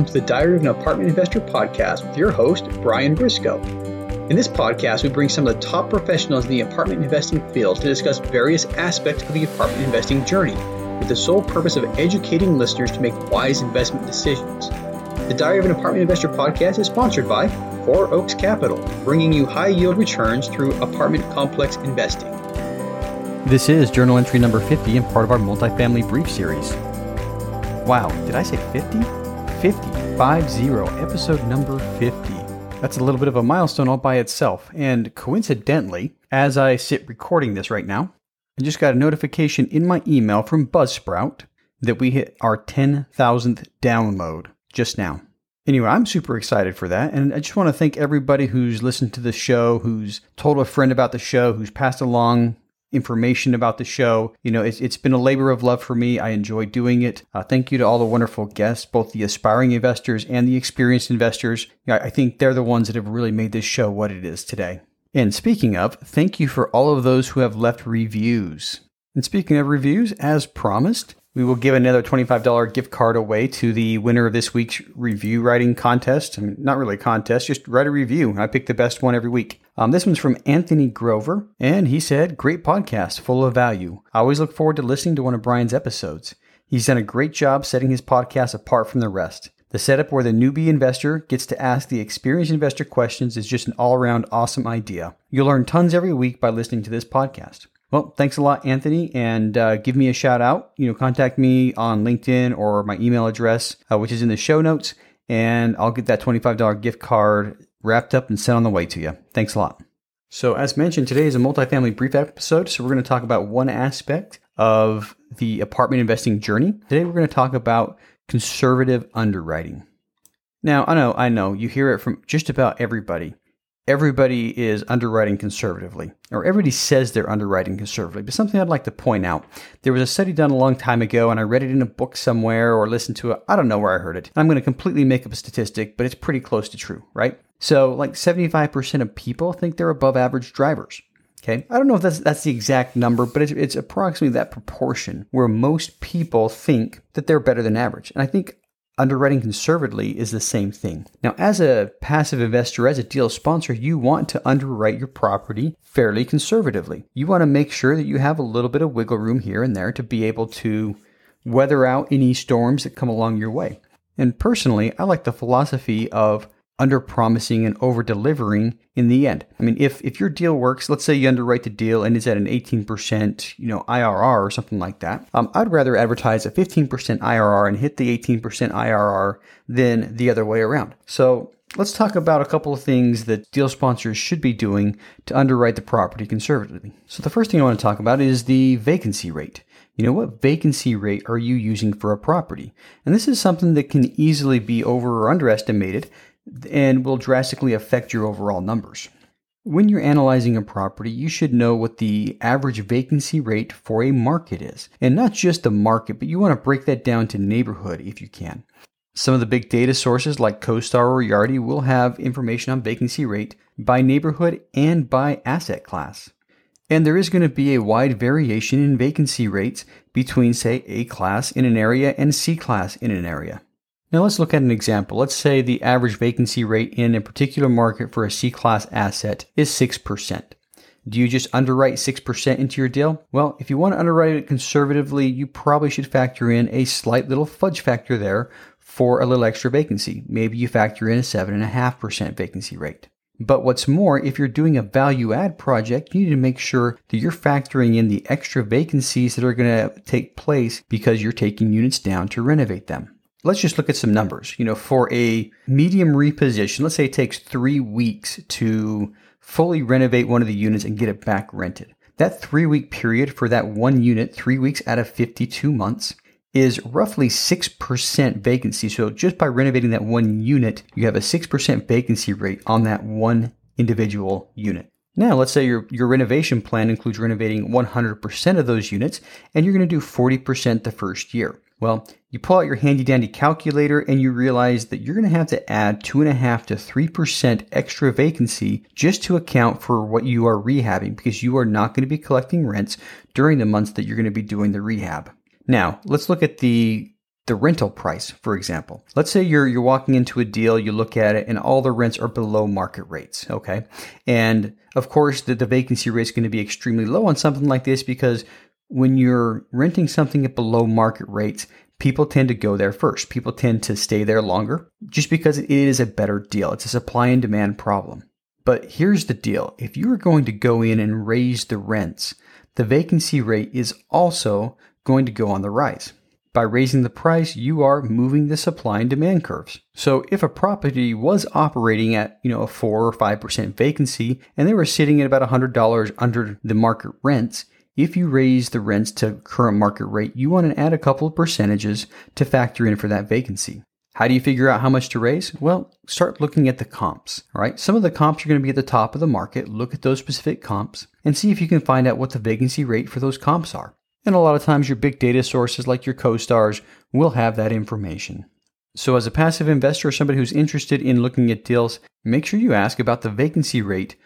welcome to the Diary of an Apartment Investor podcast with your host, Brian Briscoe. In this podcast, we bring some of the top professionals in the apartment investing field to discuss various aspects of the apartment investing journey with the sole purpose of educating listeners to make wise investment decisions. The Diary of an Apartment Investor podcast is sponsored by Four Oaks Capital, bringing you high yield returns through apartment complex investing. This is journal entry number 50 and part of our multifamily brief series. Wow, did I say 50? 50, 50, episode number 50. That's a little bit of a milestone all by itself. And coincidentally, as I sit recording this right now, I just got a notification in my email from Buzzsprout that we hit our 10,000th download just now. Anyway, I'm super excited for that. And I just want to thank everybody who's listened to the show, who's told a friend about the show, who's passed along information about the show. You know, it's, it's been a labor of love for me. I enjoy doing it. Uh, thank you to all the wonderful guests, both the aspiring investors and the experienced investors. I think they're the ones that have really made this show what it is today. And speaking of, thank you for all of those who have left reviews. And speaking of reviews, as promised, we will give another $25 gift card away to the winner of this week's review writing contest. I mean, not really a contest, just write a review. I pick the best one every week. Um, this one's from Anthony Grover, and he said, Great podcast, full of value. I always look forward to listening to one of Brian's episodes. He's done a great job setting his podcast apart from the rest. The setup where the newbie investor gets to ask the experienced investor questions is just an all around awesome idea. You'll learn tons every week by listening to this podcast. Well, thanks a lot, Anthony, and uh, give me a shout out. You know, contact me on LinkedIn or my email address, uh, which is in the show notes, and I'll get that $25 gift card wrapped up and sent on the way to you. Thanks a lot. So, as mentioned, today is a multifamily brief episode. So, we're going to talk about one aspect of the apartment investing journey. Today, we're going to talk about conservative underwriting. Now, I know, I know, you hear it from just about everybody everybody is underwriting conservatively, or everybody says they're underwriting conservatively. But something I'd like to point out there was a study done a long time ago, and I read it in a book somewhere or listened to it. I don't know where I heard it. I'm going to completely make up a statistic, but it's pretty close to true, right? So, like 75% of people think they're above average drivers. Okay, I don't know if that's that's the exact number, but it's, it's approximately that proportion where most people think that they're better than average. And I think underwriting conservatively is the same thing. Now, as a passive investor, as a deal sponsor, you want to underwrite your property fairly conservatively. You want to make sure that you have a little bit of wiggle room here and there to be able to weather out any storms that come along your way. And personally, I like the philosophy of under promising and over delivering in the end. I mean, if if your deal works, let's say you underwrite the deal and it's at an 18%, you know, IRR or something like that. Um, I'd rather advertise a 15% IRR and hit the 18% IRR than the other way around. So let's talk about a couple of things that deal sponsors should be doing to underwrite the property conservatively. So the first thing I want to talk about is the vacancy rate. You know, what vacancy rate are you using for a property? And this is something that can easily be over or underestimated and will drastically affect your overall numbers. When you're analyzing a property, you should know what the average vacancy rate for a market is. And not just the market, but you want to break that down to neighborhood if you can. Some of the big data sources like CoStar or Yardi will have information on vacancy rate by neighborhood and by asset class. And there is going to be a wide variation in vacancy rates between, say, A class in an area and C class in an area. Now let's look at an example. Let's say the average vacancy rate in a particular market for a C-class asset is 6%. Do you just underwrite 6% into your deal? Well, if you want to underwrite it conservatively, you probably should factor in a slight little fudge factor there for a little extra vacancy. Maybe you factor in a 7.5% vacancy rate. But what's more, if you're doing a value add project, you need to make sure that you're factoring in the extra vacancies that are going to take place because you're taking units down to renovate them. Let's just look at some numbers. You know, for a medium reposition, let's say it takes three weeks to fully renovate one of the units and get it back rented. That three week period for that one unit, three weeks out of 52 months, is roughly 6% vacancy. So just by renovating that one unit, you have a 6% vacancy rate on that one individual unit. Now, let's say your, your renovation plan includes renovating 100% of those units, and you're going to do 40% the first year. Well, you pull out your handy dandy calculator and you realize that you're going to have to add 2.5 to 3% extra vacancy just to account for what you are rehabbing because you are not going to be collecting rents during the months that you're going to be doing the rehab. Now, let's look at the the rental price, for example. Let's say you're you're walking into a deal, you look at it, and all the rents are below market rates. Okay, and of course the, the vacancy rate is going to be extremely low on something like this because when you're renting something at below market rates, people tend to go there first. People tend to stay there longer just because it is a better deal. It's a supply and demand problem. But here's the deal if you are going to go in and raise the rents, the vacancy rate is also going to go on the rise. By raising the price, you are moving the supply and demand curves. So if a property was operating at, you know, a 4 or 5% vacancy and they were sitting at about $100 under the market rents, if you raise the rents to current market rate, you want to add a couple of percentages to factor in for that vacancy. How do you figure out how much to raise? Well, start looking at the comps, all right? Some of the comps are going to be at the top of the market. Look at those specific comps and see if you can find out what the vacancy rate for those comps are. And a lot of times your big data sources like your CoStars will have that information. So as a passive investor or somebody who's interested in looking at deals, make sure you ask about the vacancy rate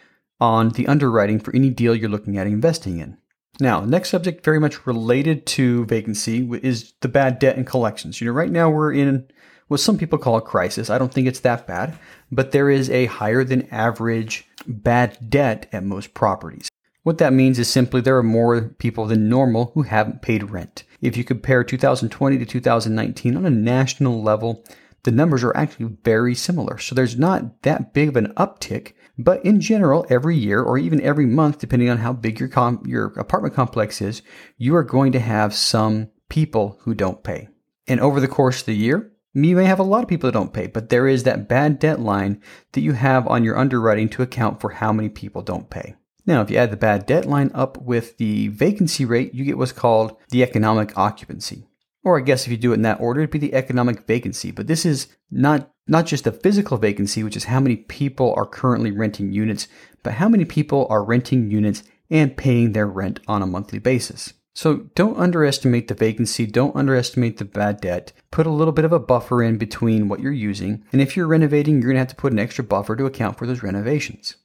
on the underwriting for any deal you're looking at investing in. Now, next subject very much related to vacancy is the bad debt and collections. You know, right now we're in what some people call a crisis. I don't think it's that bad, but there is a higher than average bad debt at most properties. What that means is simply there are more people than normal who haven't paid rent. If you compare 2020 to 2019 on a national level, the numbers are actually very similar. So there's not that big of an uptick, but in general, every year or even every month, depending on how big your com- your apartment complex is, you are going to have some people who don't pay. And over the course of the year, you may have a lot of people that don't pay, but there is that bad debt line that you have on your underwriting to account for how many people don't pay. Now, if you add the bad debt line up with the vacancy rate, you get what's called the economic occupancy. Or I guess if you do it in that order, it'd be the economic vacancy. But this is not, not just the physical vacancy, which is how many people are currently renting units, but how many people are renting units and paying their rent on a monthly basis. So don't underestimate the vacancy, don't underestimate the bad debt. Put a little bit of a buffer in between what you're using. And if you're renovating, you're going to have to put an extra buffer to account for those renovations.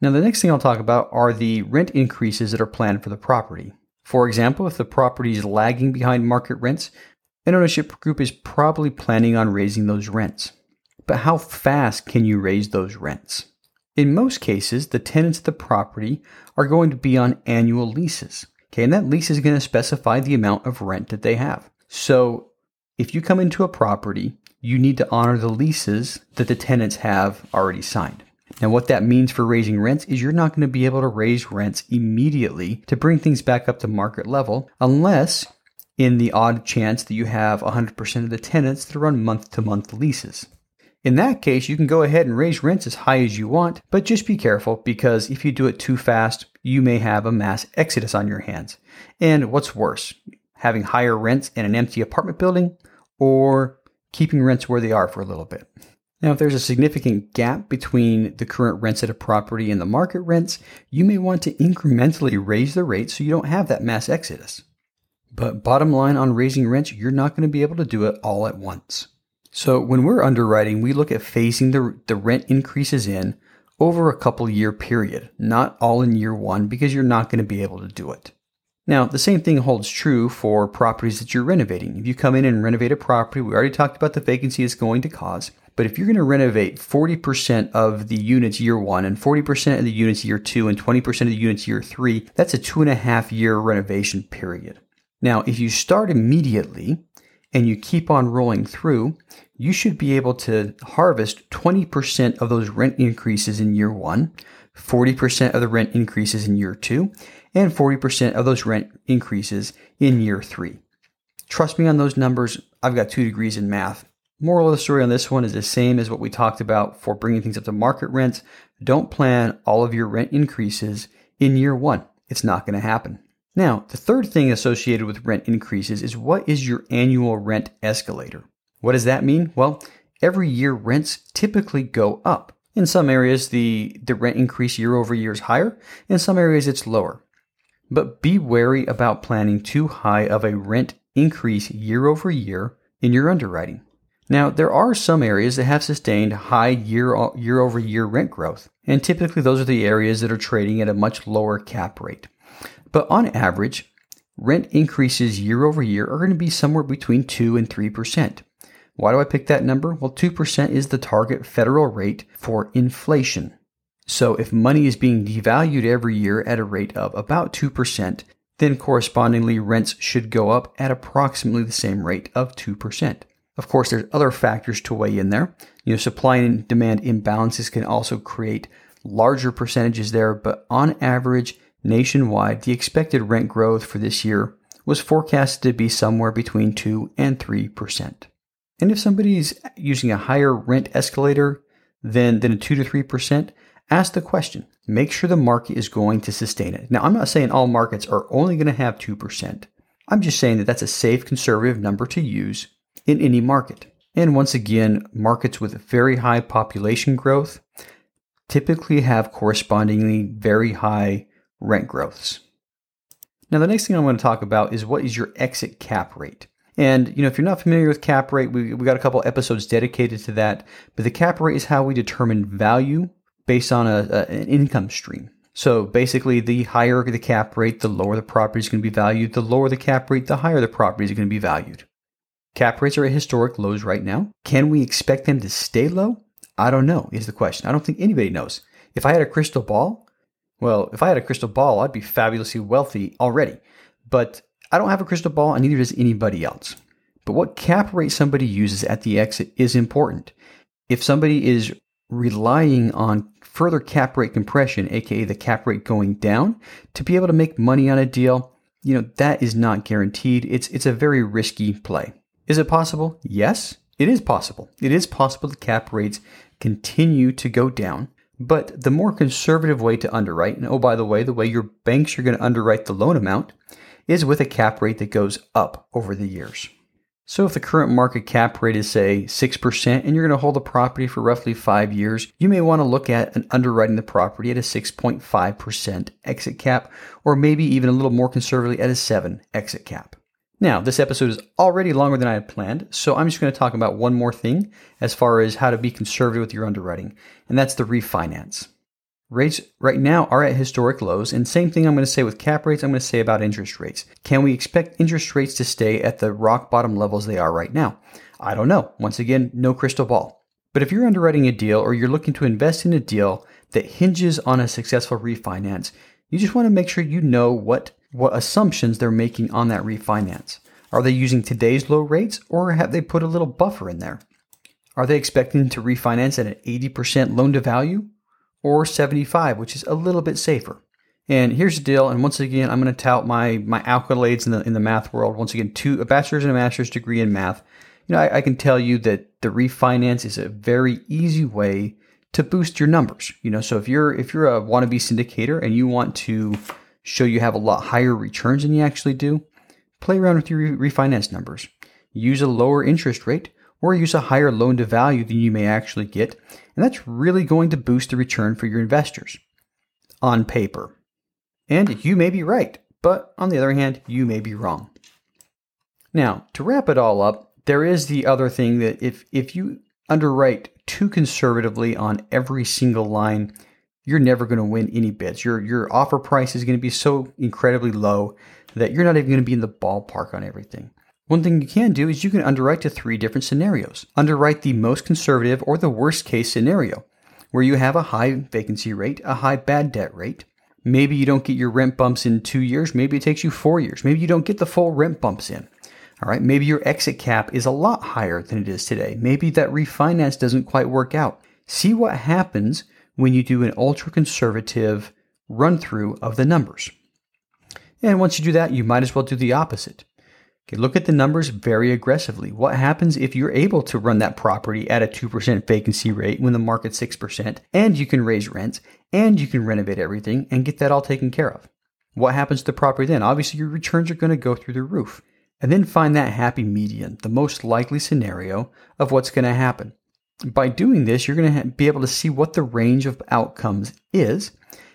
Now, the next thing I'll talk about are the rent increases that are planned for the property. For example, if the property is lagging behind market rents, an ownership group is probably planning on raising those rents. But how fast can you raise those rents? In most cases, the tenants of the property are going to be on annual leases. Okay, and that lease is going to specify the amount of rent that they have. So if you come into a property, you need to honor the leases that the tenants have already signed. Now, what that means for raising rents is you're not going to be able to raise rents immediately to bring things back up to market level unless in the odd chance that you have 100% of the tenants that are on month to month leases. In that case, you can go ahead and raise rents as high as you want, but just be careful because if you do it too fast, you may have a mass exodus on your hands. And what's worse, having higher rents in an empty apartment building or keeping rents where they are for a little bit. Now, if there's a significant gap between the current rents at a property and the market rents, you may want to incrementally raise the rate so you don't have that mass exodus. But bottom line on raising rents, you're not going to be able to do it all at once. So when we're underwriting, we look at phasing the, the rent increases in over a couple year period, not all in year one, because you're not going to be able to do it. Now, the same thing holds true for properties that you're renovating. If you come in and renovate a property, we already talked about the vacancy it's going to cause. But if you're going to renovate 40% of the units year one and 40% of the units year two and 20% of the units year three, that's a two and a half year renovation period. Now, if you start immediately and you keep on rolling through, you should be able to harvest 20% of those rent increases in year one, 40% of the rent increases in year two, and 40% of those rent increases in year three. Trust me on those numbers. I've got two degrees in math. Moral of the story on this one is the same as what we talked about for bringing things up to market rents. Don't plan all of your rent increases in year one. It's not going to happen. Now, the third thing associated with rent increases is what is your annual rent escalator? What does that mean? Well, every year rents typically go up. In some areas, the, the rent increase year over year is higher. In some areas, it's lower. But be wary about planning too high of a rent increase year over year in your underwriting. Now, there are some areas that have sustained high year, year over year rent growth, and typically those are the areas that are trading at a much lower cap rate. But on average, rent increases year over year are going to be somewhere between 2 and 3%. Why do I pick that number? Well, 2% is the target federal rate for inflation. So if money is being devalued every year at a rate of about 2%, then correspondingly rents should go up at approximately the same rate of 2%. Of course, there's other factors to weigh in there. You know, supply and demand imbalances can also create larger percentages there, but on average, nationwide, the expected rent growth for this year was forecasted to be somewhere between 2 and 3%. And if somebody is using a higher rent escalator than, than a 2 to 3%, ask the question. Make sure the market is going to sustain it. Now, I'm not saying all markets are only going to have 2%. I'm just saying that that's a safe conservative number to use in any market. And once again, markets with very high population growth typically have correspondingly very high rent growths. Now, the next thing I want to talk about is what is your exit cap rate? And you know, if you're not familiar with cap rate, we, we got a couple episodes dedicated to that. But the cap rate is how we determine value based on a, a, an income stream. So basically, the higher the cap rate, the lower the property is going to be valued. The lower the cap rate, the higher the property is going to be valued. Cap rates are at historic lows right now. Can we expect them to stay low? I don't know, is the question. I don't think anybody knows. If I had a crystal ball, well, if I had a crystal ball, I'd be fabulously wealthy already. But I don't have a crystal ball, and neither does anybody else. But what cap rate somebody uses at the exit is important. If somebody is relying on further cap rate compression, aka the cap rate going down, to be able to make money on a deal, you know, that is not guaranteed. It's it's a very risky play. Is it possible? Yes, it is possible. It is possible the cap rates continue to go down. But the more conservative way to underwrite, and oh, by the way, the way your banks are going to underwrite the loan amount is with a cap rate that goes up over the years. So if the current market cap rate is say 6% and you're going to hold the property for roughly 5 years, you may want to look at an underwriting the property at a 6.5% exit cap or maybe even a little more conservatively at a 7 exit cap. Now, this episode is already longer than I had planned, so I'm just going to talk about one more thing as far as how to be conservative with your underwriting, and that's the refinance. Rates right now are at historic lows, and same thing I'm going to say with cap rates, I'm going to say about interest rates. Can we expect interest rates to stay at the rock bottom levels they are right now? I don't know. Once again, no crystal ball. But if you're underwriting a deal or you're looking to invest in a deal that hinges on a successful refinance, you just want to make sure you know what what assumptions they're making on that refinance. Are they using today's low rates or have they put a little buffer in there? Are they expecting to refinance at an 80% loan to value or 75, which is a little bit safer? And here's the deal. And once again, I'm going to tout my my accolades in the in the math world. Once again, two a bachelor's and a master's degree in math. You know, I, I can tell you that the refinance is a very easy way to boost your numbers. You know, so if you're if you're a wannabe syndicator and you want to show you have a lot higher returns than you actually do, play around with your refinance numbers. Use a lower interest rate or use a higher loan to value than you may actually get, and that's really going to boost the return for your investors on paper. And you may be right, but on the other hand, you may be wrong. Now, to wrap it all up, there is the other thing that if if you underwrite too conservatively on every single line, you're never going to win any bids. Your your offer price is going to be so incredibly low that you're not even going to be in the ballpark on everything. One thing you can do is you can underwrite to three different scenarios. Underwrite the most conservative or the worst case scenario, where you have a high vacancy rate, a high bad debt rate. Maybe you don't get your rent bumps in two years. Maybe it takes you four years. Maybe you don't get the full rent bumps in. All right. Maybe your exit cap is a lot higher than it is today. Maybe that refinance doesn't quite work out. See what happens when you do an ultra conservative run through of the numbers. And once you do that, you might as well do the opposite. Okay, look at the numbers very aggressively. What happens if you're able to run that property at a 2% vacancy rate when the market's 6% and you can raise rents and you can renovate everything and get that all taken care of? What happens to the property then? Obviously, your returns are going to go through the roof. And then find that happy median, the most likely scenario of what's going to happen. By doing this, you're going to be able to see what the range of outcomes is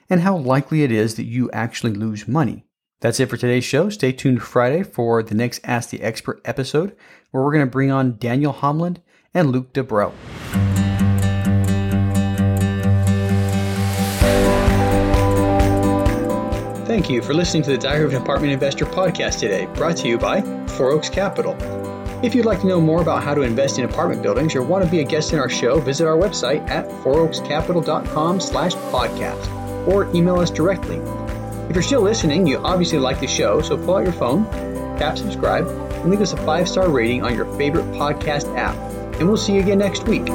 and how likely it is that you actually lose money. That's it for today's show. Stay tuned Friday for the next Ask the Expert episode, where we're going to bring on Daniel Homland and Luke Debrow. Thank you for listening to the Diary of an Apartment Investor podcast today, brought to you by Four Oaks Capital. If you'd like to know more about how to invest in apartment buildings or want to be a guest in our show, visit our website at fouroakscapital.com slash podcast or email us directly. If you're still listening, you obviously like the show, so pull out your phone, tap subscribe, and leave us a five-star rating on your favorite podcast app. And we'll see you again next week.